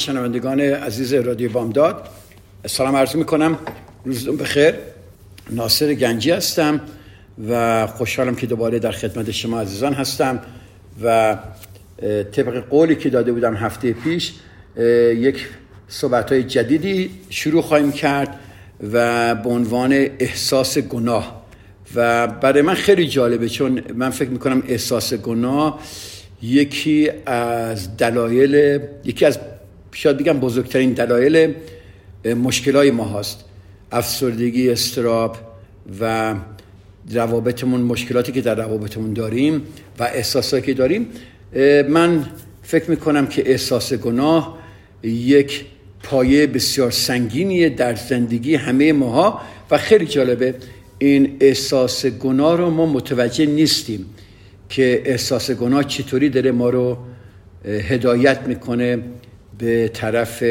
شنوندگان عزیز رادیو بامداد سلام عرض می‌کنم. روزتون بخیر. ناصر گنجی هستم و خوشحالم که دوباره در خدمت شما عزیزان هستم و طبق قولی که داده بودم هفته پیش یک صحبت های جدیدی شروع خواهیم کرد و به عنوان احساس گناه. و برای من خیلی جالبه چون من فکر می‌کنم احساس گناه یکی از دلایل یکی از شاید بگم بزرگترین دلایل مشکلای ما هست افسردگی استراب و روابطمون مشکلاتی که در روابطمون داریم و احساساتی که داریم من فکر می‌کنم که احساس گناه یک پایه بسیار سنگینیه در زندگی همه ماها و خیلی جالبه این احساس گناه رو ما متوجه نیستیم که احساس گناه چطوری داره ما رو هدایت می‌کنه. به طرف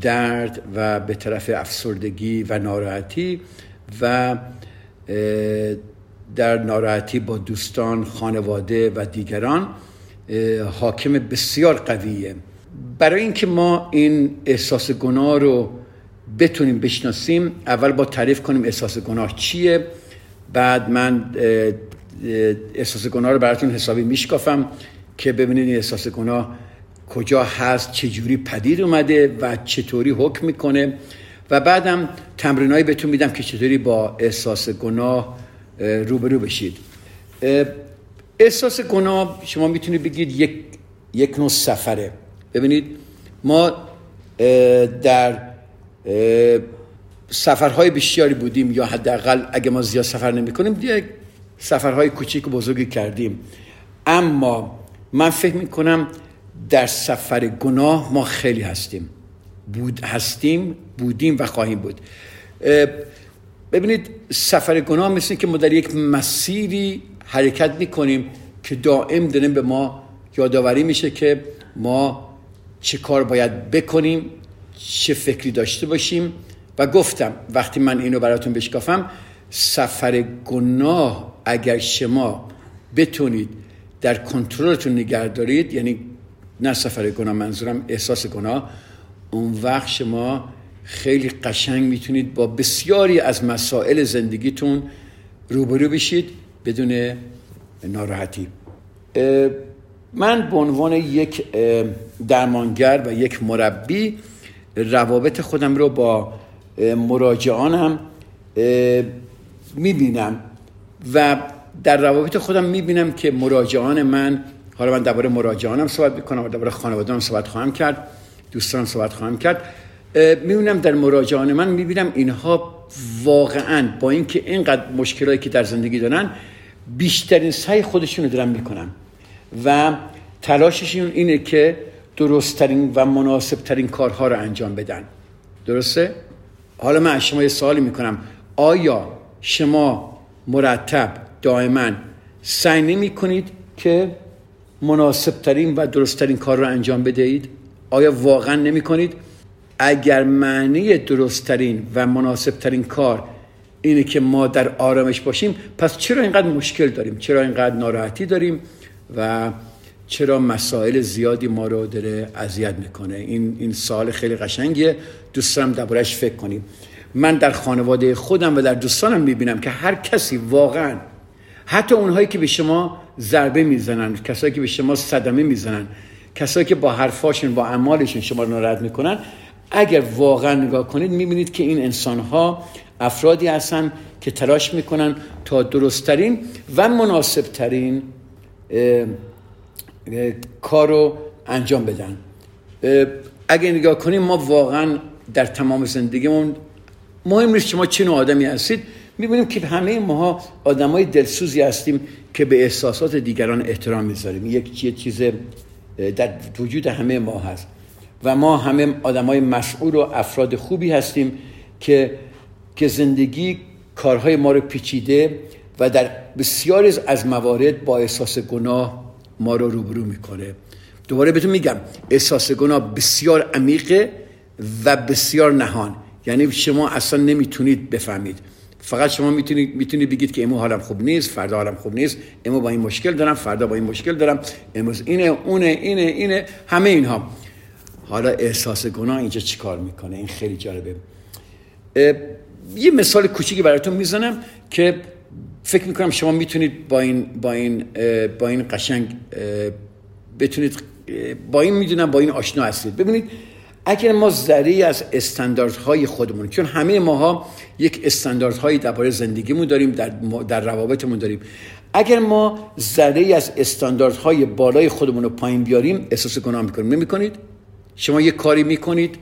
درد و به طرف افسردگی و ناراحتی و در ناراحتی با دوستان خانواده و دیگران حاکم بسیار قویه. برای اینکه ما این احساس گناه رو بتونیم بشناسیم اول با تعریف کنیم احساس گناه چیه. بعد من احساس گناه رو براتون حسابی میشکافم که ببینید احساس گناه کجا هست چجوری پدید اومده و چطوری حکم می‌کنه. و بعدم تمرینایی بهتون میدم که چطوری با احساس گناه روبرو بشید. احساس گناه شما می‌تونید بگید یک, یک نوع سفره. ببینید ما در سفرهای بسیاری بودیم یا حداقل اگه ما زیاد سفر نمی کنیم دیگه سفرهای کوچیک و بزرگی کردیم. اما من فکر می کنم در سفر گناه ما خیلی هستیم. بود هستیم بودیم و خواهیم بود. ببینید سفر گناه مثل که ما در یک مسیری حرکت می‌کنیم که دائم داریم به ما یادآوری میشه که ما چه کار باید بکنیم چه فکری داشته باشیم. و گفتم وقتی من اینو براتون بشکافم سفر گناه اگر شما بتونید در کنترلتون نگه دارید یعنی نه سفر گناه منظورم احساس گناه. اون وقت شما خیلی قشنگ می‌تونید با بسیاری از مسائل زندگیتون روبرو بشید بدون ناراحتی. من به عنوان یک درمانگر و یک مربی روابط خودم رو با مراجعانم می‌بینم و در روابط خودم می‌بینم که مراجعان من حالا من درباره مراجعانم صحبت می‌کنم درباره خانواده‌ام صحبت خواهم کرد دوستانم صحبت خواهم کرد. می‌بینم در مراجعان من می‌بینم اینها واقعا با اینکه اینقدر مشکلاتی که در زندگی دارن بیشترین سعی خودشون رو دارن می‌کنن. و تلاششون اینه که درستترین و مناسبترین کارها رو انجام بدن. درسته؟ حالا من از شما یه سوالی می‌کنم. آیا شما مرتب دائما سعی نمی کنید که مناسبترین و درستترین کار رو انجام بدهید؟ آیا واقعا نمی کنید اگر معنی درستترین و مناسبترین کار اینه که ما در آرامش باشیم پس چرا اینقدر مشکل داریم؟ چرا اینقدر ناراحتی داریم؟ و چرا مسائل زیادی ما رو داره اذیت می‌کنه؟ این این سال خیلی قشنگیه. دوست دارم فکر کنیم. من در خانواده خودم و در دوستانم می‌بینم که هر کسی واقعا حتی اونهایی که به شما ضربه می‌زنن کسایی که به شما صدمه می‌زنن کسایی که با حرفاشون با اعمالشون شما رو ناراحت می‌کنن اگر واقعا نگاه کنید می‌بینید که این انسان ها افرادی هستن که تلاش می‌کنن تا درستترین و مناسبترین کار رو انجام بدن. اگه نگاه کنیم ما واقعا در تمام زندگیمون مهم نیست شما چه نوع آدمی هستید می‌بینیم که همه ماها آدمای دلسوزی هستیم که به احساسات دیگران احترام می‌ذاریم. یک چیز در وجود همه ما هست. و ما همه آدمای مسئول و افراد خوبی هستیم که که زندگی کارهای ما رو پیچیده و در بسیاری از موارد با احساس گناه ما رو روبرو می‌کنه. دوباره بهتون میگم احساس گناه بسیار عمیقه و بسیار نهان. یعنی شما اصلا نمی‌تونید بفهمید. فقط شما می‌تونید می‌تونید بگید که امو حالم خوب نیست فردا حالم خوب نیست امو با این مشکل دارم فردا با این مشکل دارم امروز اینه اونه اینه اینه همه اینها. حالا احساس گناه اینجا چیکار می‌کنه؟ این خیلی جالبه. یه مثال کوچیکی براتون می‌زنم که فکر می‌کنم شما می‌تونید با این با این با این قشنگ بتونید با این می‌دونم با این آشنا هستید. ببینید اگر ما ذره از استانداردهای خودمون چون همه ماها یک استانداردهایی درباره زندگیمون داریم در, در روابطمون داریم. اگر ما ذره از استانداردهای بالای خودمون رو پایین بیاریم احساس گناه می‌کنیم. نمی‌کنید؟ شما یک کاری می‌کنید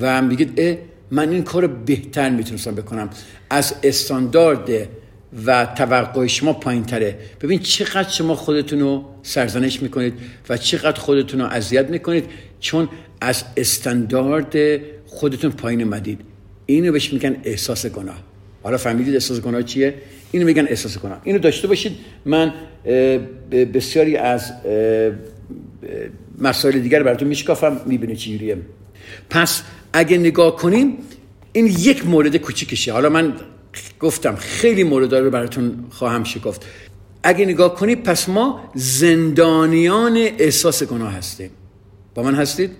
و هم بگید من این کار بهتر می‌تونستم بکنم. از استاندارد و توقع شما پایین تره ببین چقدر شما خودتون رو سرزنش می‌کنید و چقدر خودتون رو اذیت می‌کنید. چون از استاندارد خودتون پایین مدید اینو بهش میگن احساس گناه. حالا فهمیدید احساس گناه چیه؟ اینو میگن احساس گناه. اینو داشته باشید. من بسیاری از مسائل دیگر براتون میشکافم. می‌بینید چجوریه پس اگه نگاه کنیم این یک مورد کوچیکشه. حالا من گفتم خیلی مورد رو براتون خواهم شکفت اگه نگاه کنید پس ما زندانیان احساس گناه هستیم. با من هستید؟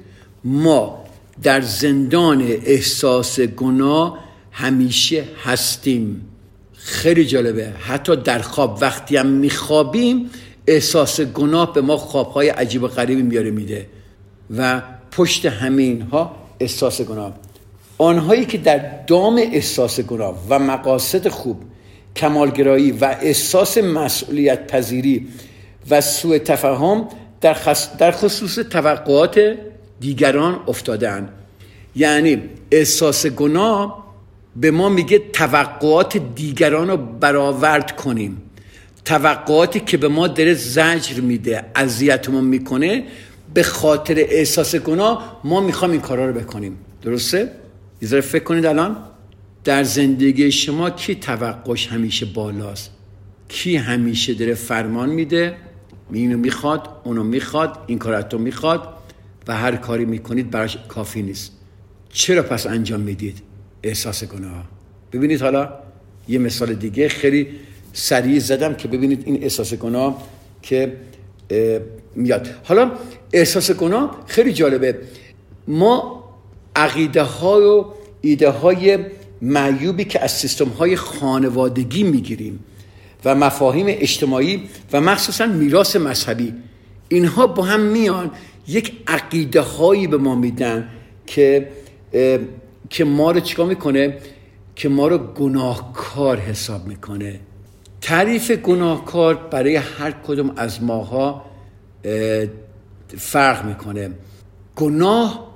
ما در زندان احساس گناه همیشه هستیم. خیلی جالبه. حتی در خواب. وقتی هم میخوابیم احساس گناه به ما خوابهای عجیب و غریبی میاره میده. و پشت همین ها احساس گناه. آنهایی که در دام احساس گناه و مقاصد خوب کمالگرایی و احساس مسئولیت پذیری و سوء تفاهم در, در خصوص توقعات دیگران افتادن یعنی احساس گناه به ما میگه توقعات دیگران رو برآورد کنیم. توقعاتی که به ما داره زجر میده اذیتمون می‌کنه به خاطر احساس گناه ما می‌خوام این کارا رو بکنیم. درسته؟ یه فکر کنید الان. در زندگی شما کی توقعش همیشه بالاست؟ کی همیشه داره فرمان میده؟ اینو می‌خواد اونو می‌خواد این کارتو می‌خواد و هر کاری می‌کنید براش کافی نیست. چرا پس انجام می‌دید؟ احساس گناه. ببینید حالا یه مثال دیگه خیلی سریع زدم که ببینید این احساس گناه که میاد. حالا احساس گناه خیلی جالبه. ما عقیده های و ایده های معیوبی که از سیستم های خانوادگی می‌گیریم و مفاهیم اجتماعی و مخصوصا میراث مذهبی. اینها با هم میان یک عقیده هایی به ما میدن که که ما رو چیکار می‌کنه؟ که ما رو گناهکار حساب می‌کنه. تعریف گناهکار برای هر کدوم از ماها فرق می‌کنه. گناه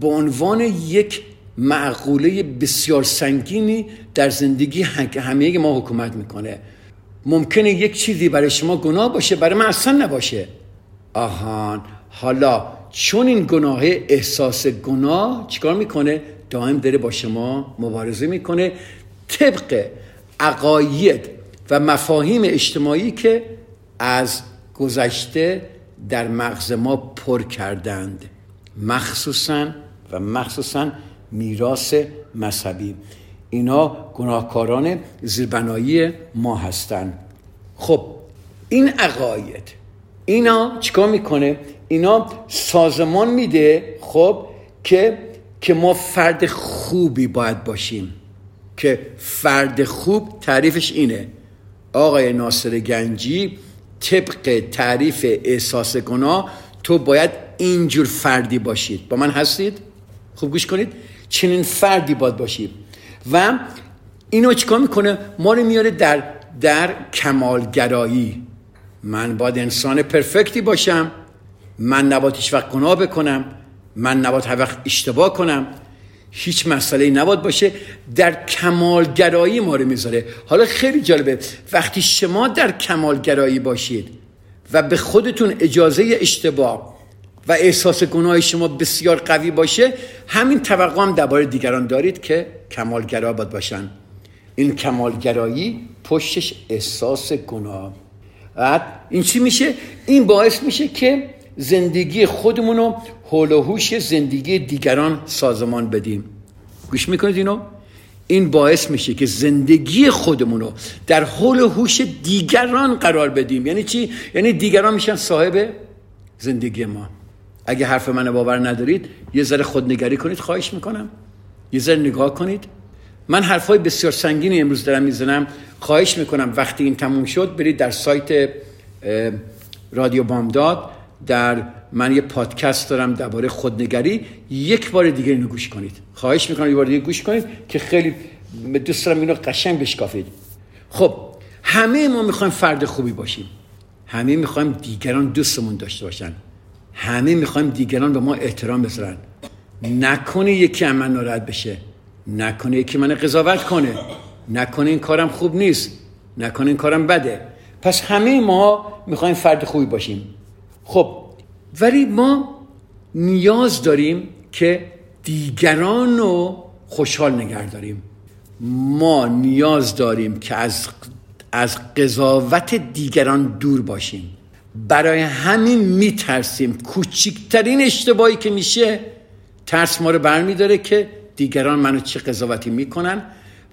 به عنوان یک معقوله بسیار سنگینی در زندگی همه ما حکومت می‌کنه. ممکنه یک چیزی برای شما گناه باشه برای من اصلا نباشه. آهان حالا چون این گناه احساس گناه چیکار می‌کنه؟ دائم داره با شما مبارزه می‌کنه. طبق عقاید و مفاهیم اجتماعی که از گذشته در مغز ما پر کردند. مخصوصا و مخصوصا میراث مذهبی. اینا گناهکاران زیربنایی ما هستند خب این عقاید اینا چیکار می‌کنه؟ اینا سازمان میده خب که که ما فرد خوبی باید باشیم. که فرد خوب تعریفش اینه. آقای ناصر گنجی طبق تعریف احساس گناه تو باید اینجور فردی باشید. با من هستید؟ خوب گوش کنید. چنین فردی باید باشید. و اینو چیکار می‌کنه؟ ما رو میاره در در کمالگرایی. من باید انسان پرفکتی باشم من نباید هیچ وقت گناه بکنم من نباید هر وقت اشتباه کنم. هیچ مسئله نباد باشه. در کمالگرایی ما رو می‌ذاره. حالا خیلی جالبه. وقتی شما در کمالگرایی باشید و به خودتون اجازه اشتباه و احساس گناه شما بسیار قوی باشه همین توقع هم درباره دیگران دارید که کمالگرا باید باشن. این کمالگرایی پشتش احساس گناه. بعد این چی میشه؟ این باعث میشه که زندگی خودمون رو حول و هوش زندگی دیگران سازمان بدیم. گوش می‌کنید اینو؟ این باعث میشه که زندگی خودمون رو در حول و هوش دیگران قرار بدیم. یعنی چی؟ یعنی دیگران میشن صاحب زندگی ما. اگه حرف من باور ندارید یه ذره خودنگری کنید خواهش می‌کنم. یه ذره نگاه کنید. من حرفای بسیار سنگینی امروز دارم می‌زنم. خواهش می‌کنم وقتی این تموم شد برید در سایت رادیو بامداد در من یه پادکست دارم درباره خودنگری. یک بار دیگه اینو گوش کنید. خواهش می‌کنم یه بار دیگه گوش کنید که خیلی دوست دارم اینو قشنگ بشکافید. خب همه ما می‌خوایم فرد خوبی باشیم. همه می‌خوایم دیگران دوستمون داشته باشن. همه می‌خوایم دیگران به ما احترام بذارن. نکنه یکی من ناراحت بشه. نکنه یکی من قضاوت کنه. نکنه این کارم خوب نیست. نکنه این کارم بده. پس همه ما می‌خوایم فرد خوبی باشیم. خب ولی ما نیاز داریم که دیگران رو خوشحال نگه داریم. ما نیاز داریم که از از قضاوت دیگران دور باشیم. برای همین میترسیم کوچکترین اشتباهی که میشه ترس ما رو برمیداره که دیگران منو چه قضاوتی می‌کنن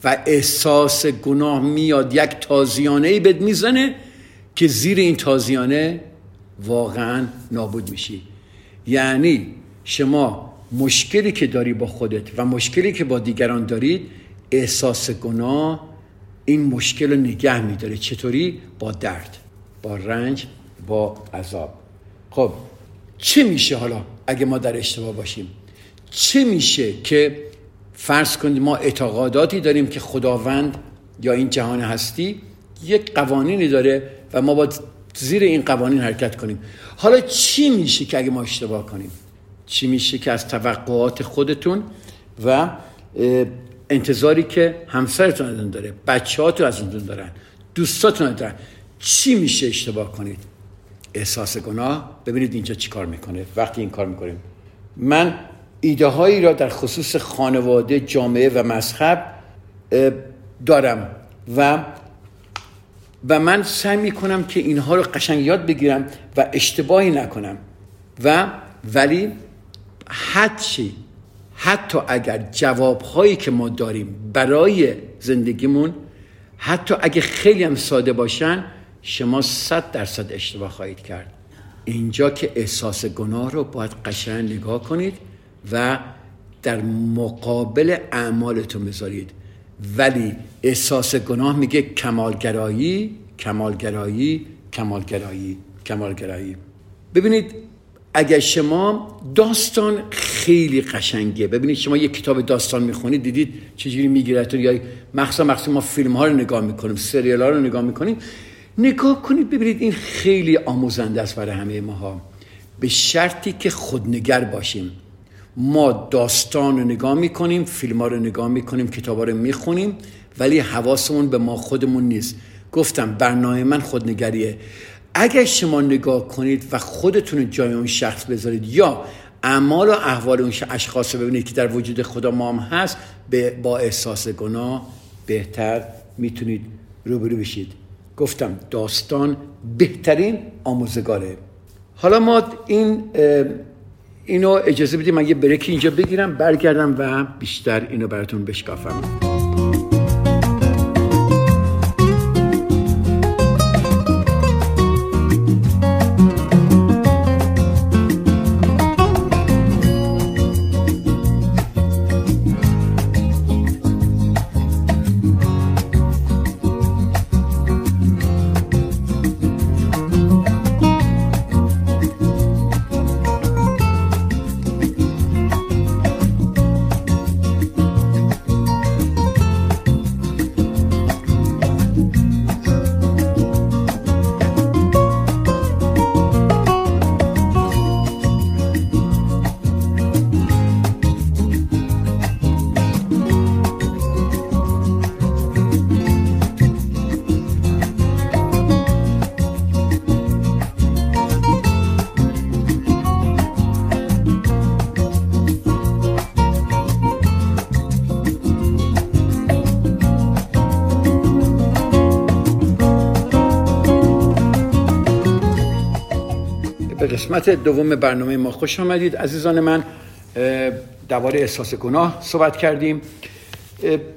و احساس گناه میاد یک تازیانه ای بد می‌زنه که زیر این تازیانه واقعا نابود میشی. یعنی شما مشکلی که داری با خودت و مشکلی که با دیگران دارید احساس گناه این مشکل رو نگه میداره. چطوری؟ با درد با رنج با عذاب. خب چه میشه حالا اگه ما در اشتباه باشیم؟ چه میشه که فرض کنید ما اعتقاداتی داریم که خداوند یا این جهان هستی یک قوانینی داره و ما باید زیر این قوانین حرکت کنیم. حالا چی میشه که اگه ما اشتباه کنیم؟ چی میشه که از توقعات خودتون و انتظاری که همسرتون از داره بچه هاتون از اون دارن دوستاتون دارن چی میشه اشتباه کنید؟ احساس گناه. ببینید اینجا چی کار می‌کنه. وقتی این کار می‌کنیم. من ایده هایی را در خصوص خانواده جامعه و مذهب دارم و و من سعی می‌کنم که اینها رو قشنگ یاد بگیرم و اشتباهی نکنم. و ولی حتی حتی اگر جوابهایی که ما داریم برای زندگیمون حتی اگه خیلی هم ساده باشن شما صد درصد اشتباه خواهید کرد. اینجا که احساس گناه رو باید قشنگ نگاه کنید. و در مقابل اعمالتون بذارید. ولی احساس گناه میگه کمالگرایی کمالگرایی کمالگرایی کمالگرایی. ببینید اگر شما داستان خیلی قشنگه ببینید شما یک کتاب داستان می‌خونید دیدید چجوری میگیرتون یا مخصوصا مخصوصا ما فیلم ها رو نگاه می‌کنیم سریال ها رو نگاه می‌کنیم نگاه کنید ببینید این خیلی آموزنده است برای همه ماها. به شرطی که خودنگر باشیم. ما داستان رو نگاه می‌کنیم فیلم ها رو نگاه می‌کنیم کتاب ها رو می‌خونیم ولی حواسمون به ما خودمون نیست. گفتم برنامه من خودنگریه. اگر شما نگاه کنید و خودتون جای اون شخص بذارید یا اعمال و احوال اون اشخاص رو ببینید که در وجود خدا ما هم هست با احساس گناه بهتر می‌تونید روبرو بشید. گفتم داستان بهترین آموزگاره. حالا ما این اینو اجازه بدید من یه بریکی اینجا بگیرم برگردم و بیشتر اینو براتون بشکافم. قسمت دوم برنامه ما خوش آمدید. عزیزان من درباره احساس گناه صحبت کردیم.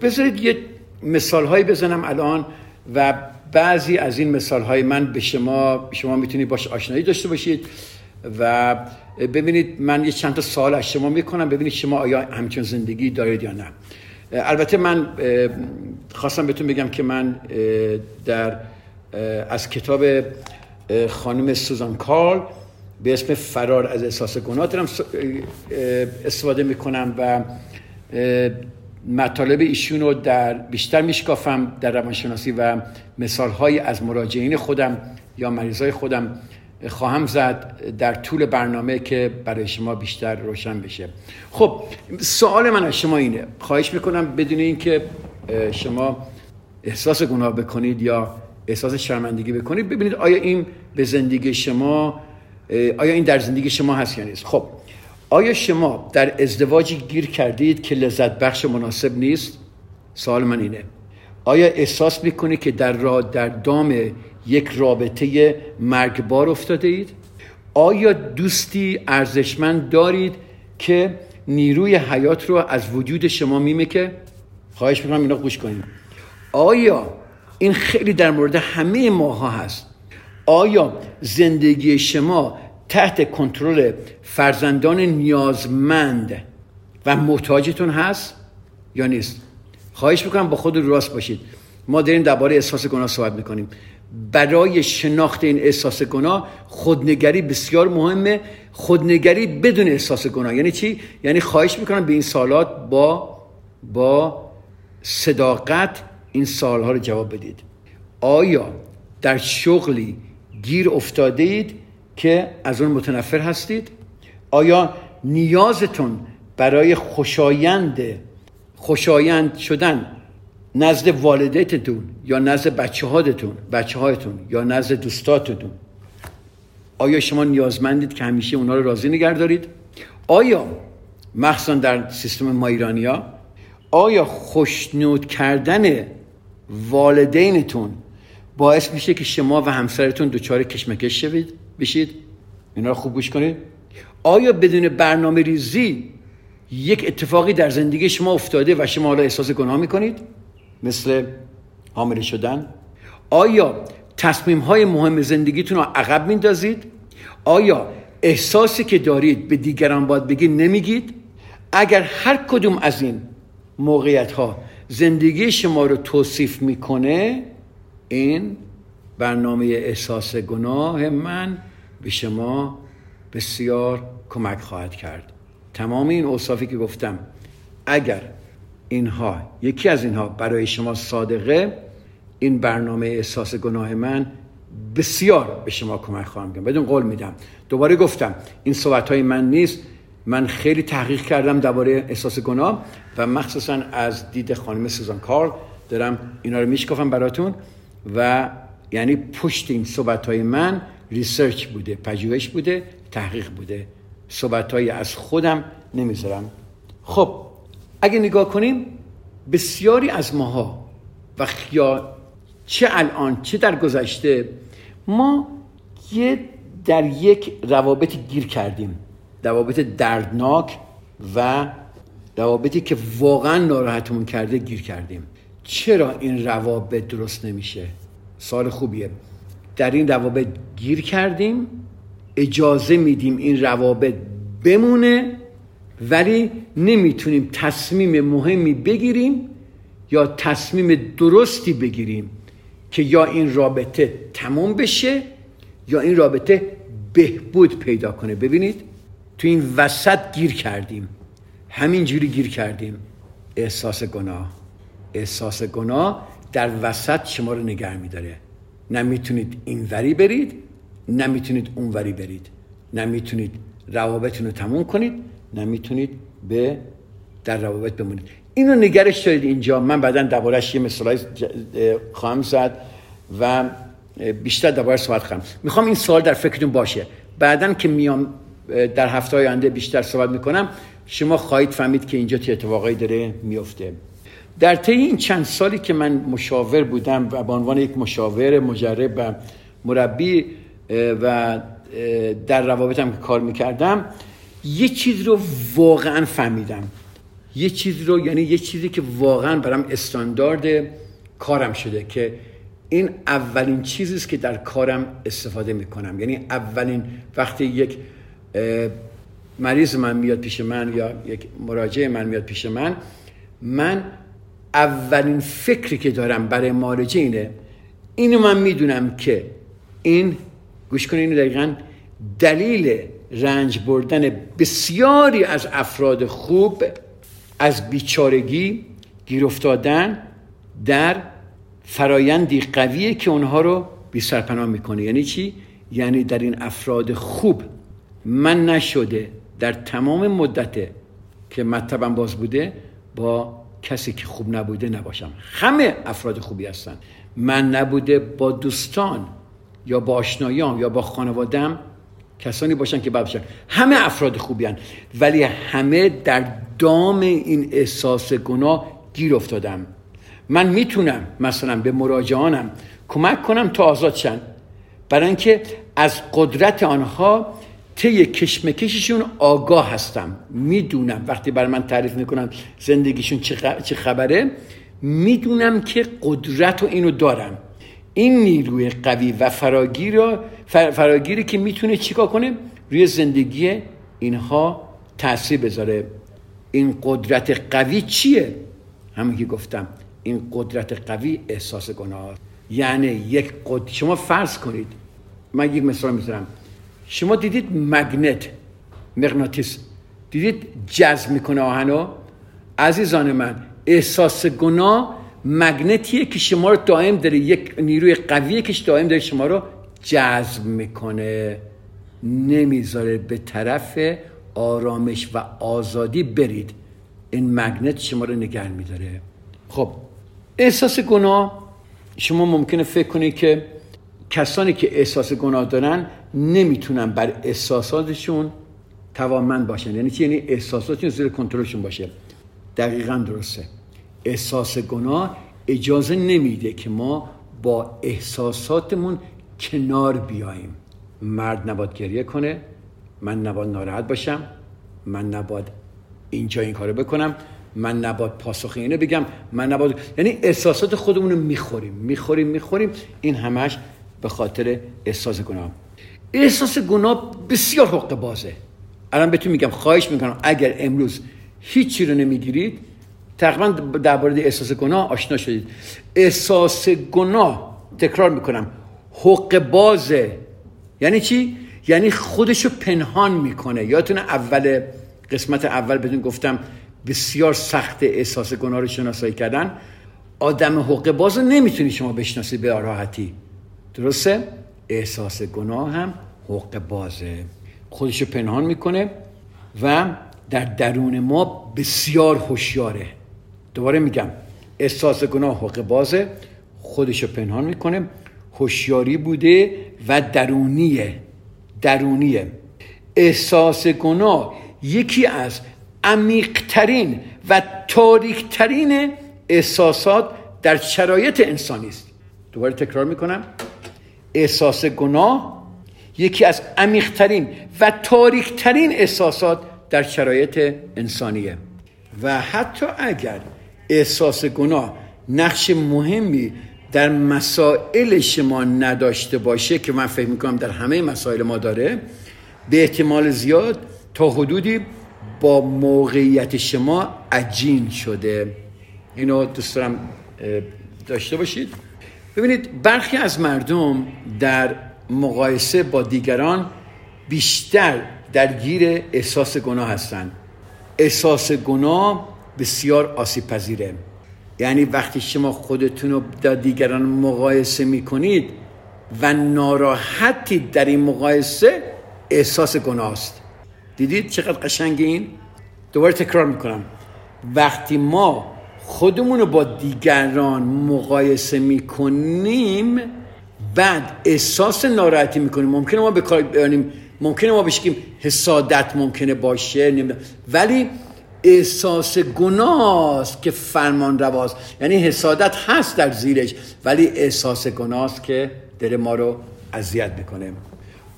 بذارید یه مثال هایی بزنم الان و بعضی از این مثال های من به شما شما می‌تونید باش آشنایی داشته باشید و ببینید من یه چند تا سوال از شما می‌کنم ببینید شما آیا همچون زندگی دارید یا نه. البته من خواستم بهتون بگم که من در از کتاب خانم سوزان کارل به اسم فرار از احساس گناه دارم استفاده می‌کنم و مطالب ایشون رو در بیشتر میشکافم در روانشناسی و مثال های از مراجعین خودم یا مریضای خودم خواهم زد در طول برنامه که برای شما بیشتر روشن بشه. خب سوال من از شما اینه. خواهش می‌کنم بدون اینکه شما احساس گناه بکنید یا احساس شرمندگی بکنید ببینید آیا این به زندگی شما آیا این در زندگی شما هست یا نیست؟ خب آیا شما در ازدواجی گیر کردید که لذت بخش مناسب نیست؟ سوال من اینه. آیا احساس می‌کنید که در را در دام یک رابطه مرگبار افتاده اید؟ آیا دوستی ارزشمند دارید که نیروی حیات رو از وجود شما میمکه خواهش می‌کنم اینا گوش کنید. آیا این خیلی در مورد همه ماها هست؟ آیا زندگی شما تحت کنترل فرزندان نیازمند و محتاجتون هست یا نیست؟ خواهش می‌کنم با خود راست باشید. ما داریم درباره احساس گناه صحبت می‌کنیم. برای شناخت این احساس گناه خودنگری بسیار مهمه. خودنگری بدون احساس گناه. یعنی چی؟ یعنی خواهش می‌کنم به این سالات با با صداقت این سالها رو جواب بدید. آیا در شغلی گیر افتاده اید که از اون متنفر هستید. آیا نیازتون برای خوشایند خوشایند شدن نزد والدتتون یا نزد بچه هاتون بچه هایتون یا نزد دوستاتتون؟ آیا شما نیازمندید که همیشه اونا رو راضی نگه دارید آیا مخصوصا در سیستم ما ایرانیا آیا خوشنود کردن والدینتون باعث میشه که شما و همسرتون دچار کشمکش شوید بشید. اینا رو خوب گوش کنید. آیا بدون برنامه ریزی یک اتفاقی در زندگی شما افتاده و شما حالا احساس گناه می‌کنید؟ مثل حامله شدن. آیا تصمیم های مهم زندگیتون رو عقب میندازید آیا احساسی که دارید به دیگران باید بگید نمیگید؟ اگر هر کدوم از این موقعیت ها زندگی شما رو توصیف می‌کنه این برنامه احساس گناه من به شما بسیار کمک خواهد کرد. تمام این اوصافی که گفتم اگر اینها یکی از اینها برای شما صادقه این برنامه احساس گناه من بسیار به شما کمک خواهم کرد. بدون قول میدم. دوباره گفتم این صحبت های من نیست. من خیلی تحقیق کردم درباره احساس گناه و مخصوصا از دید خانم سوزان کارل دارم اینا رو میشکافم براتون. و یعنی پشت این صحبت های من ریسرچ بوده پژوهش بوده تحقیق بوده. صحبت های از خودم نمی‌ذارم. خب اگه نگاه کنیم بسیاری از ماها و یا چه الان چه در گذشته ما یه در یک روابط گیر کردیم. روابط دردناک و روابطی که واقعا ناراحتمون کرده گیر کردیم. چرا این روابط درست نمیشه؟ سال خوبیه. در این روابط گیر کردیم اجازه میدیم این روابط بمونه ولی نمی‌تونیم تصمیم مهمی بگیریم یا تصمیم درستی بگیریم که یا این رابطه تموم بشه یا این رابطه بهبود پیدا کنه. ببینید تو این وسط گیر کردیم. همینجوری گیر کردیم. احساس گناه. احساس گناه در وسط شما رو نگر میداره. نمی‌تونید این وری برید نمی‌تونید اون وری برید. نمی‌تونید روابطتون رو تموم کنید نمی‌تونید به در روابط بمونید. اینو نگرش دارید اینجا. من بعدا دربارهش یه مثالای خواهم زد و بیشتر درباره صحبت خواهم می‌خوام این سوال در فکرتون باشه. بعدا که میام در هفته آینده بیشتر صحبت می‌کنم شما خواهید فهمید که اینجا چه اتفاقایی داره میفته در طی این چند سالی که من مشاور بودم و به عنوان یک مشاور مجرب و مربی و در روابطم که کار می‌کردم یه چیز رو واقعا فهمیدم. یه چیز رو یعنی یه چیزی که واقعا برام استاندارد کارم شده که این اولین چیزی است که در کارم استفاده می‌کنم. یعنی اولین وقتی یک مریض من میاد پیش من یا یک مراجع من میاد پیش من من اولین فکری که دارم برای مالجه اینه اینو من می‌دونم که این گوش کنید اینو دقیقا دلیل رنج بردن بسیاری از افراد خوب از بیچارگی گیر در فرایندی قویه که اونها رو بی سرپناه می‌کنه یعنی چی؟ یعنی در این افراد خوب من نشده در تمام مدت که مطبم باز بوده با کسی که خوب نبوده نباشم. همه افراد خوبی هستن. من نبوده با دوستان یا با آشنایان یا با خانوادم کسانی باشن که باشن همه افراد خوبی هن. ولی همه در دام این احساس گناه گیر افتادم. من می‌تونم مثلا به مراجعانم کمک کنم تا آزاد شن. برای اینکه از قدرت آنها طی کشمکششون آگاه هستم. می‌دونم وقتی بر من تعریف می‌کنم زندگیشون چه خبره می‌دونم که قدرت و اینو دارم. این نیروی قوی و فراگیر فراگیری که می‌تونه چیکار کنه؟ روی زندگی اینها تاثیر بذاره. این قدرت قوی چیه؟ همون که گفتم این قدرت قوی احساس گناه یعنی یک قد... شما فرض کنید من یک مثال می‌ذارم شما دیدید مگنت مغناطیس. دیدید جذب می‌کنه آهنو؟ عزیزان من احساس گناه مگنتیه که شما رو دائم داره یک نیروی قویه که دائم داره شما رو جذب می‌کنه. نمی‌ذاره به طرف آرامش و آزادی برید. این مگنت شما رو نگه میداره. خب احساس گناه شما ممکنه فکر کنید که کسانی که احساس گناه دارن نمی‌تونن بر احساساتشون توانمند باشن. یعنی چی؟ یعنی احساساتشون زیر کنترلشون باشه. دقیقا درسته. احساس گناه اجازه نمیده که ما با احساساتمون کنار بیاییم. مرد نباید گریه کنه. من نباید ناراحت باشم. من نباید اینجا این کارو بکنم. من نباید پاسخ اینه بگم. من نباید یعنی احساسات خودمون رو می‌خوریم. می‌خوریم می‌خوریم. این همش به خاطر احساس گناه. احساس گناه بسیار حق بازه. الان بهتون میگم خواهش می‌کنم اگر امروز هیچی رو نمی‌گیرید تقریبا درباره احساس گناه آشنا شدید. احساس گناه تکرار می‌کنم. حق بازه. یعنی چی؟ یعنی خودشو پنهان می‌کنه. یادتونه اول قسمت اول بدون گفتم بسیار سخت احساس گناه رو شناسایی کردن؟ آدم حق باز رو نمی‌تونی شما بشناسی به راحتی. درسته؟ احساس گناه هم حق بازه. خودشو پنهان می‌کنه و در درون ما بسیار هوشیاره. دوباره میگم احساس گناه حق بازه خودشو پنهان می‌کنه هوشیاری بوده و درونیه. درونیه. احساس گناه یکی از عمیقترین و تاریکترین احساسات در شرایط انسانی است. دوباره تکرار می‌کنم. احساس گناه یکی از عمیقترین و تاریکترین احساسات در شرایط انسانیه. و حتی اگر احساس گناه نقش مهمی در مسائل شما نداشته باشه که من فکر می‌کنم در همه مسائل ما داره به احتمال زیاد تا حدودی با موقعیت شما عجین شده. اینو دوست دارم داشته باشید. ببینید برخی از مردم در مقایسه با دیگران بیشتر درگیر احساس گناه هستند. احساس گناه بسیار آسیب پذیره یعنی وقتی شما خودتون رو با دیگران مقایسه می‌کنید و ناراحتی در این مقایسه احساس گناه است. دیدید چقدر قشنگ این؟ دوباره تکرار می‌کنم. وقتی ما خودمون رو با دیگران مقایسه می‌کنیم بعد احساس ناراحتی می‌کنیم. ممکنه ما به کار بیانیم ممکنه ما بشکیم حسادت ممکنه باشه ولی احساس گناه که فرمان رواست. یعنی حسادت هست در زیرش ولی احساس گناه که دل ما رو اذیت می‌کنه.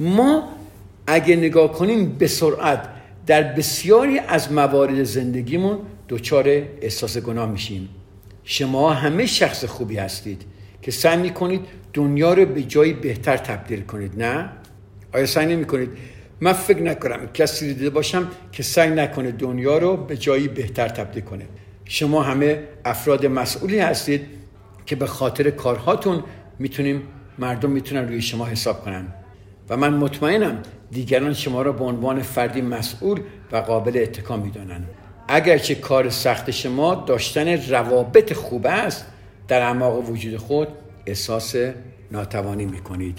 ما اگه نگاه کنیم به سرعت در بسیاری از موارد زندگیمون دچار احساس گناه میشیم شما همه شخص خوبی هستید که سعی می‌کنید دنیا رو به جایی بهتر تبدیل کنید نه؟ آیا سعی نمی کنید من فکر نکنم کسی دیده باشم که سعی نکنه دنیا رو به جایی بهتر تبدیل کنه. شما همه افراد مسئولی هستید که به خاطر کارهاتون می‌تونیم مردم می‌تونن روی شما حساب کنن. و من مطمئنم دیگران شما را به عنوان فردی مسئول و قابل اتکا می‌دانند اگرچه کار سخت شما داشتن روابط خوب است در اعماق وجود خود احساس ناتوانی می‌کنید.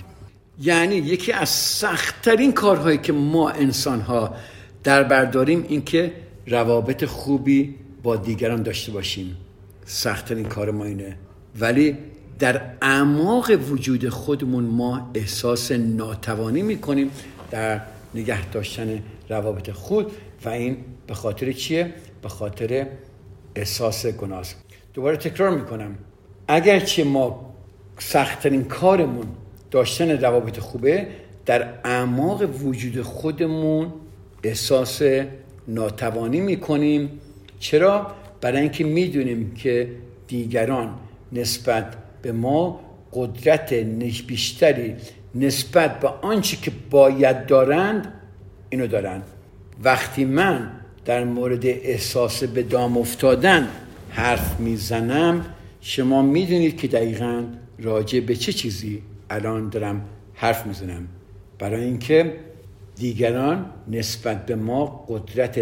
یعنی یکی از سختترین کارهایی که ما انسان ها در برداریم این که روابط خوبی با دیگران داشته باشیم. سختترین کار ما اینه. ولی در اعماق وجود خودمون ما احساس ناتوانی می‌کنیم در نگه داشتن روابط خود و این به خاطر چیه؟ به خاطر احساس گناه دوباره تکرار می‌کنم اگرچه ما سختترین کارمون داشتن روابط خوبه در اعماق وجود خودمون احساس ناتوانی می‌کنیم چرا؟ برای اینکه می‌دونیم که دیگران نسبت به ما قدرت بیشتری نسبت به آنچه که باید دارند اینو دارند وقتی من در مورد احساس به دام افتادن حرف می‌زنم. شما می‌دونید که دقیقا راجع به چه چیزی الان دارم حرف می‌زنم. برای اینکه دیگران نسبت به ما قدرت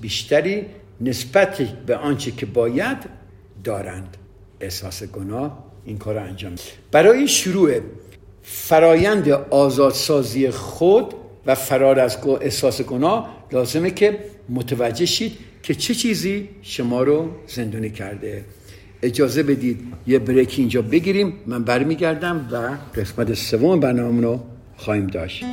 بیشتری نسبت به آنچه که باید دارند. احساس گناه این کار رو انجام برای شروع فرایند آزادسازی خود و فرار از احساس گناه لازمه که متوجه شید که چه چیزی شما رو زندونی کرده. اجازه بدید یه بریک اینجا بگیریم. من برمیگردم و قسمت سوم برنامه رو خواهیم داشت.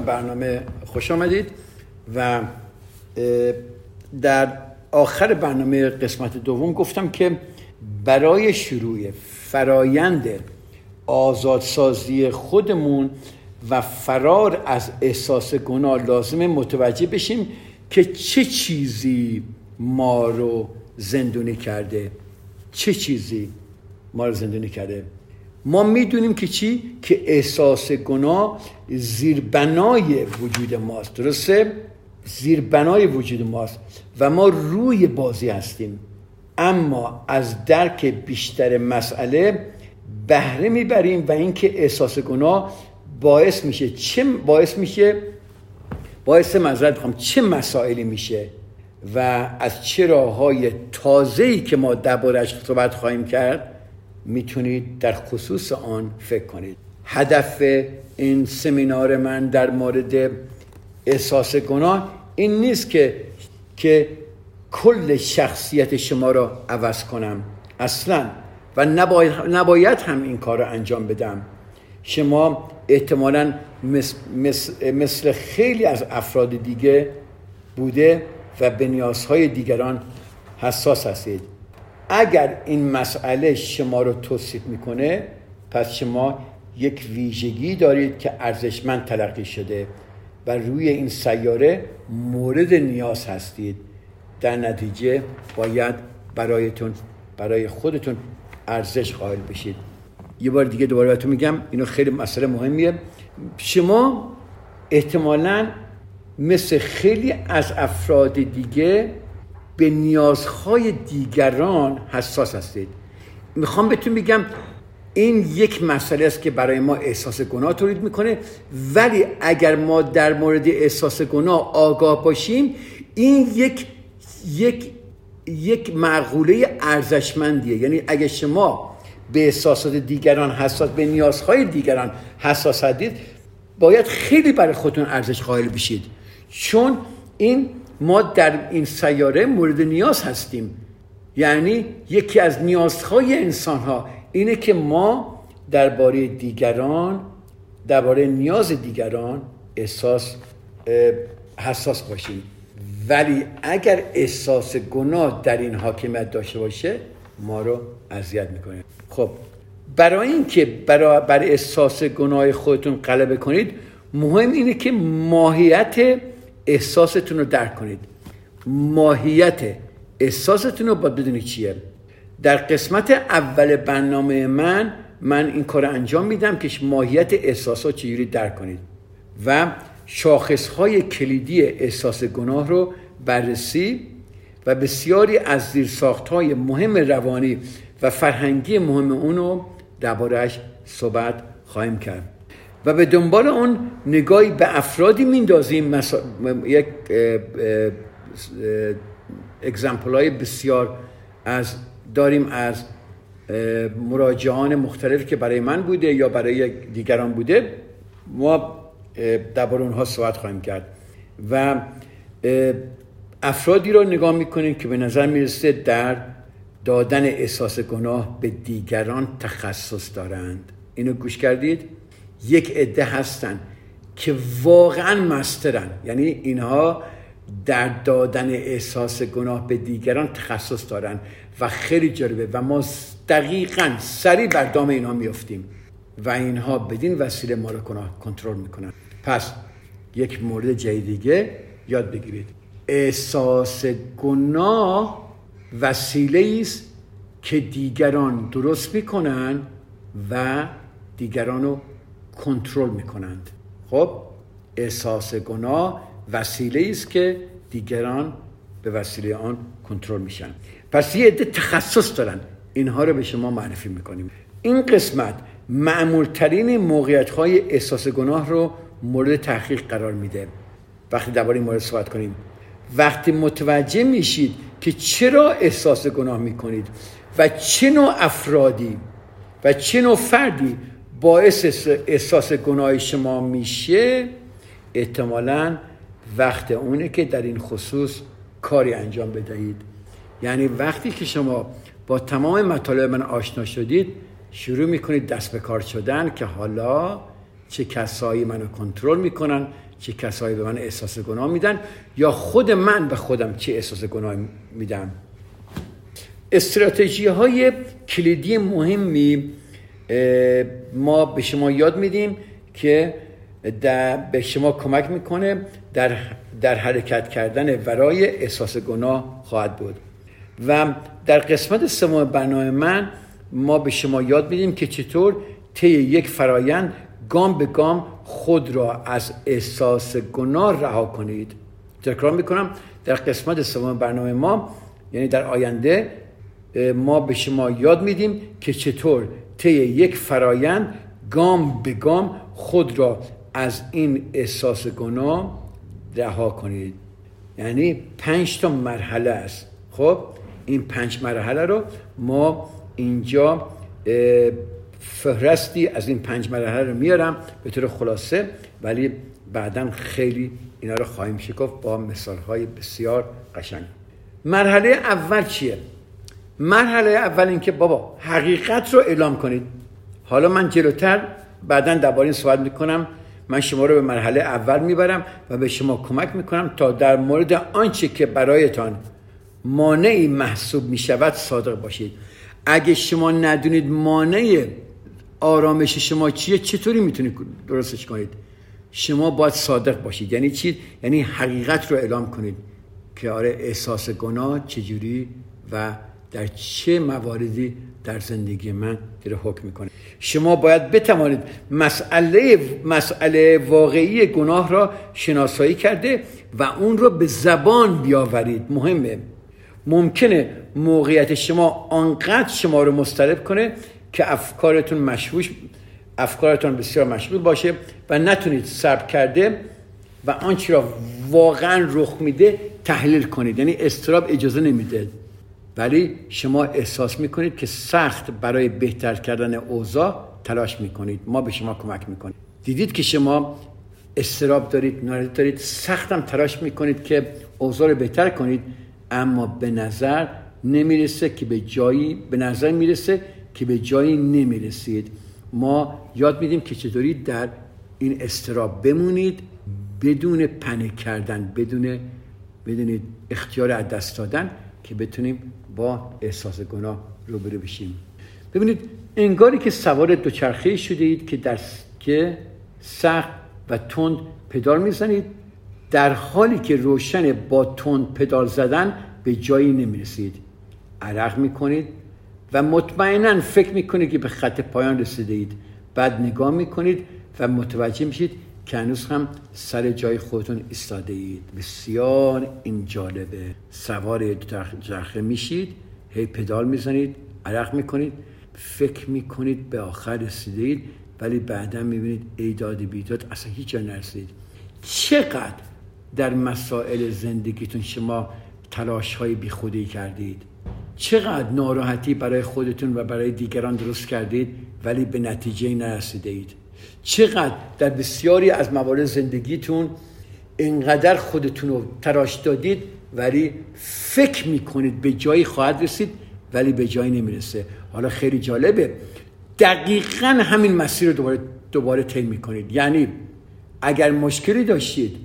برنامه خوش آمدید و در آخر برنامه قسمت دوم گفتم که برای شروع فرایند آزادسازی خودمون و فرار از احساس گناه لازم متوجه بشیم که چه چیزی ما رو زندونی کرده. چه چیزی ما رو زندونی کرده؟ ما می‌دونیم که چی؟ که احساس گناه زیربنای وجود ماست درسته؟ زیربنای وجود ماست و ما روی بازی هستیم اما از درک بیشتر مسئله بهره می‌بریم و اینکه احساس گناه باعث میشه چه باعث میشه باعث مذرد بخوام چه مسائلی میشه و از چه راه های تازه‌ای که ما دربارش صحبت خواهیم کرد می‌تونید در خصوص آن فکر کنید. هدف این سمینار من در مورد احساس گناه این نیست که که کل شخصیت شما را عوض کنم. اصلا. و نباید, هم این کار را انجام بدم. شما احتمالا مثل خیلی از افراد دیگه بوده و به نیازهای دیگران حساس هستید. اگر این مسئله شما رو توصیف می‌کنه پس شما یک ویژگی دارید که ارزشمند تلقی شده و روی این سیاره مورد نیاز هستید. در نتیجه باید برایتون برای خودتون ارزش قائل بشید. یه بار دیگه دوباره بهتون میگم اینو خیلی مسئله مهمیه. شما احتمالا مثل خیلی از افراد دیگه به نیازهای دیگران حساس هستید. می‌خوام بهتون بگم این یک مسئله است که برای ما احساس گناه تولید می‌کنه. ولی اگر ما در مورد احساس گناه آگاه باشیم این یک یک یک معقوله ارزشمندیه. یعنی اگر شما به احساسات دیگران حساس به نیازهای دیگران حساس هستید باید خیلی برای خودتون ارزش قائل بشید. چون این ما در این سیاره مورد نیاز هستیم. یعنی یکی از نیازهای انسان ها اینه که ما درباره دیگران درباره نیاز دیگران احساس حساس باشیم. ولی اگر احساس گناه در این حاکمیت داشته باشه ما رو اذیت می‌کنه. خب برای اینکه برای بر احساس گناه خودتون غلبه کنید مهم اینه که ماهیت احساستون رو درک کنید. ماهیت احساستون رو باید بدونید چیه. در قسمت اول برنامه من من این کار انجام میدم که ماهیت احساسات چجوری درک کنید. و شاخصهای کلیدی احساس گناه رو بررسی و بسیاری از زیرساختهای مهم روانی و فرهنگی مهم اونو دربارهش صحبت خواهیم کرد. و به دنبال اون نگاهی به افرادی میندازیم مسا... یک اگزمپل های بسیار از داریم از مراجعان مختلف که برای من بوده یا برای دیگران بوده ما درباره اونها صحبت خواهیم کرد. و افرادی رو نگاه می‌کنیم که به نظر می‌رسه در دادن احساس گناه به دیگران تخصص دارند. اینو گوش کردید؟ یک عده هستن که واقعا مسترن. یعنی اینها در دادن احساس گناه به دیگران تخصص دارن و خیلی جالبه و ما دقیقا سریع بر دام اینها میفتیم و اینها بدین وسیله ما رو کنترل می‌کنن. پس یک مورد جدیدیگه یاد بگیرید. احساس گناه وسیله است که دیگران درست می‌کنن و دیگران رو کنترل می‌کنند. خب احساس گناه وسیله است که دیگران به وسیله آن کنترل میشن. پس یه عده تخصص دارن. اینها رو به شما معرفی می‌کنیم. این قسمت معمولترین موقعیت های احساس گناه رو مورد تحقیق قرار میده. وقتی درباره این مورد صحبت کنیم. وقتی متوجه میشید که چرا احساس گناه می‌کنید و چه نوع افرادی و چه نوع فردی باعث احساس گناه شما میشه احتمالا وقت اونه که در این خصوص کاری انجام بدهید. یعنی وقتی که شما با تمام مطالب من آشنا شدید شروع می‌کنید دست به کار شدن که حالا چه کسایی منو کنترل می‌کنن چه کسایی به من احساس گناه میدن یا خود من به خودم چه احساس گناه میدم. استراتژی های کلیدی مهمی ما به شما یاد میدیم که در به شما کمک می‌کنه در, در حرکت کردن ورای احساس گناه خواهد بود. و در قسمت سوم برنامه من ما به شما یاد میدیم که چطور طی یک فرایند گام به گام خود را از احساس گناه رها کنید. تکرار می‌کنم در قسمت سوم برنامه ما یعنی در آینده ما به شما یاد میدیم که چطور طی یک فرایند گام به گام خود را از این احساس گناه رها کنید. یعنی پنج تا مرحله است. خب این پنج مرحله رو ما اینجا فهرستی از این پنج مرحله رو میارم به طور خلاصه ولی بعدا خیلی اینا رو خواهیم شکفت با مثال های بسیار قشنگ. مرحله اول چیه؟ مرحله اول اینکه بابا حقیقت رو اعلام کنید. حالا من جلوتر بعدا درباره این صحبت می‌کنم. من شما رو به مرحله اول می‌برم و به شما کمک می‌کنم تا در مورد آنچه که برایتان مانعی محسوب می‌شود صادق باشید. اگه شما ندونید مانع آرامش شما چیه چطوری می‌تونید درستش کنید؟ شما باید صادق باشید. یعنی چی؟ یعنی حقیقت رو اعلام کنید که آره احساس گناه چجوری و در چه مواردی در زندگی من داره حکم می‌کنه؟ شما باید بتوانید مسئله مسئله واقعی گناه را شناسایی کرده و اون رو به زبان بیاورید. مهمه. ممکنه موقعیت شما آنقدر شما رو مسترب کنه که افکارتون مشوش افکارتون بسیار مشغول باشه و نتونید صبر کرده و آنچه را واقعا رخ میده تحلیل کنید. یعنی استراب اجازه نمیده. ولی شما احساس می‌کنید که سخت برای بهتر کردن اوضاع تلاش می‌کنید. ما به شما کمک می‌کنیم. دیدید که شما استراب دارید ناراحتی دارید سختم تلاش می‌کنید که اوضاع رو بهتر کنید اما به نظر نمی‌رسه که به جایی به نظر می‌رسه که به جایی نمی‌رسید. ما یاد میدیم که چطوری در این استراب بمونید بدون پنیک کردن بدون بدون اختیار از دست دادن که بتونیم با احساس گناه روبرو بشیم. ببینید انگاری که سوار دوچرخه شده اید که در که سخت و تند پدال می‌زنید در حالی که روشن با تند پدال زدن به جایی نمی‌رسید. عرق می‌کنید و مطمئنا فکر می‌کنید که به خط پایان رسیده اید بعد نگاه می‌کنید و متوجه میشید که هنوز هم سر جای خودتون ایستاده اید بسیار این جالبه سوار جرخه میشید هی پدال می‌زنید عرق می‌کنید فکر می‌کنید به آخر رسیده اید ولی بعدا می‌بینید ایداد بیداد اصلا هیچ جا نرسید. چقدر در مسائل زندگیتون شما تلاش های بی خودی کردید؟ چقدر ناراحتی برای خودتون و برای دیگران درست کردید ولی به نتیجه نرسیده اید چقدر در بسیاری از موارد زندگیتون اینقدر خودتون رو تراش دادید ولی فکر می‌کنید به جایی خواهد رسید ولی به جایی نمی‌رسه. حالا خیلی جالبه. دقیقا همین مسیر رو دوباره دوباره طی می‌کنید. یعنی اگر مشکلی داشتید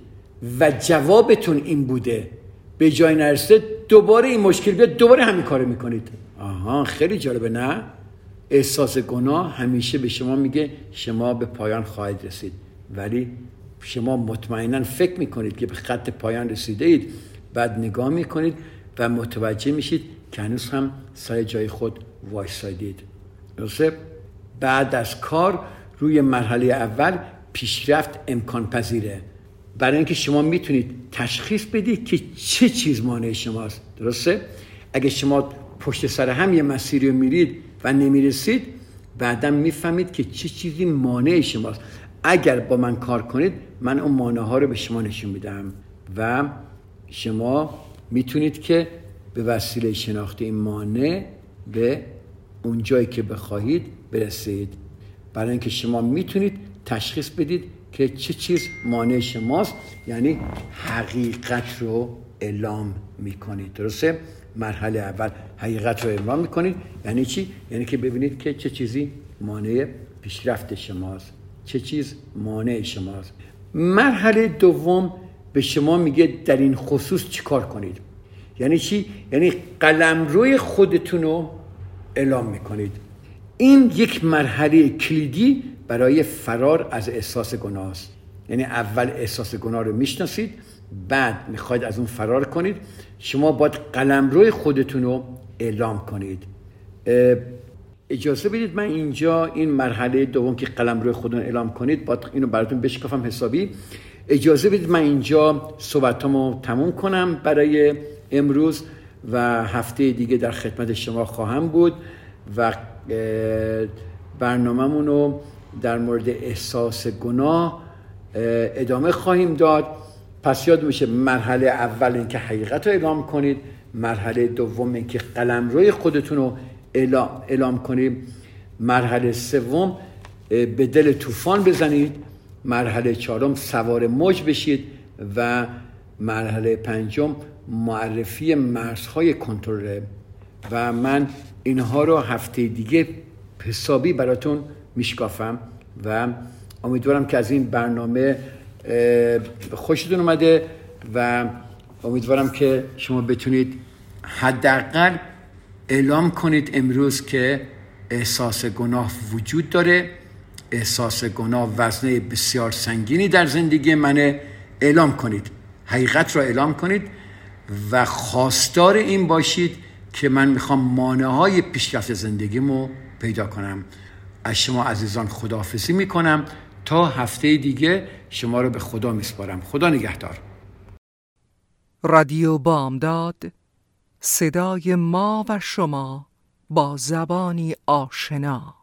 و جوابتون این بوده به جای نرسه دوباره این مشکل بیاد دوباره همین کارو می‌کنید. آها خیلی جالبه نه؟ احساس گناه همیشه به شما میگه شما به پایان خواهید رسید. ولی شما مطمئنا فکر می‌کنید که به خط پایان رسیده اید. بعد نگاه می‌کنید و متوجه میشید که هنوز هم سر جای خود وایسادید. درسته؟ بعد از کار روی مرحله اول پیشرفت امکان پذیره برای اینکه شما می‌تونید تشخیص بدید که چه چیز مانع شماست. درسته؟ اگه شما پشت سر هم یه مسیری رو میرید و نمی‌رسید بعدا می‌فهمید که چه چیزی مانع شماست. اگر با من کار کنید من اون مانع ها رو به شما نشون میدم. و شما می‌تونید که به وسیله شناخت این مانع به اون جایی که بخواهید برسید. برای اینکه شما می‌تونید تشخیص بدید که چه چیز مانع شماست یعنی حقیقت رو اعلام می‌کنید. درسته؟ مرحله اول حقیقت رو اعلام می‌کنید. یعنی چی؟ یعنی که ببینید که چه چیزی مانع پیشرفت شماست. چه چیز مانع شماست. مرحله دوم به شما میگه در این خصوص چیکار کنید؟ یعنی چی؟ یعنی قلمروی خودتون رو اعلام می‌کنید. این یک مرحله کلیدی برای فرار از احساس گناه است. یعنی اول احساس گناه رو می‌شناسید بعد می‌خواید از اون فرار کنید شما باید قلمروی خودتون رو اعلام کنید. اجازه بدید من اینجا این مرحله دوم که قلمروی خودتون اعلام کنید باید اینو براتون بشکافم حسابی. اجازه بدید من اینجا صحبتامو تموم کنم برای امروز و هفته دیگه در خدمت شما خواهم بود و برنامهمون رو در مورد احساس گناه ادامه خواهیم داد. پس یاد میشه مرحله اول اینکه حقیقت رو اعلام کنید مرحله دوم اینکه قلم روی خودتون رو اعلام, کنید. مرحله سوم به دل طوفان بزنید. مرحله چهارم سوار موج بشید. و مرحله پنجم معرفی مرزهای کنترل. و من اینها رو هفته دیگه حسابی براتون میشکافم. و امیدوارم که از این برنامه خوشتون اومده و امیدوارم که شما بتونید حداقل اعلام کنید امروز که احساس گناه وجود داره. احساس گناه وزنه بسیار سنگینی در زندگی منه. اعلام کنید. حقیقت را اعلام کنید و خواستار این باشید که من می‌خوام مانع های پیشرفت زندگیمو پیدا کنم. از شما عزیزان خداحافظی می‌کنم. تا هفته دیگه شما رو به خدا میسپارم. خدا نگهدار. رادیو بامداد صدای ما و شما با زبانی آشنا.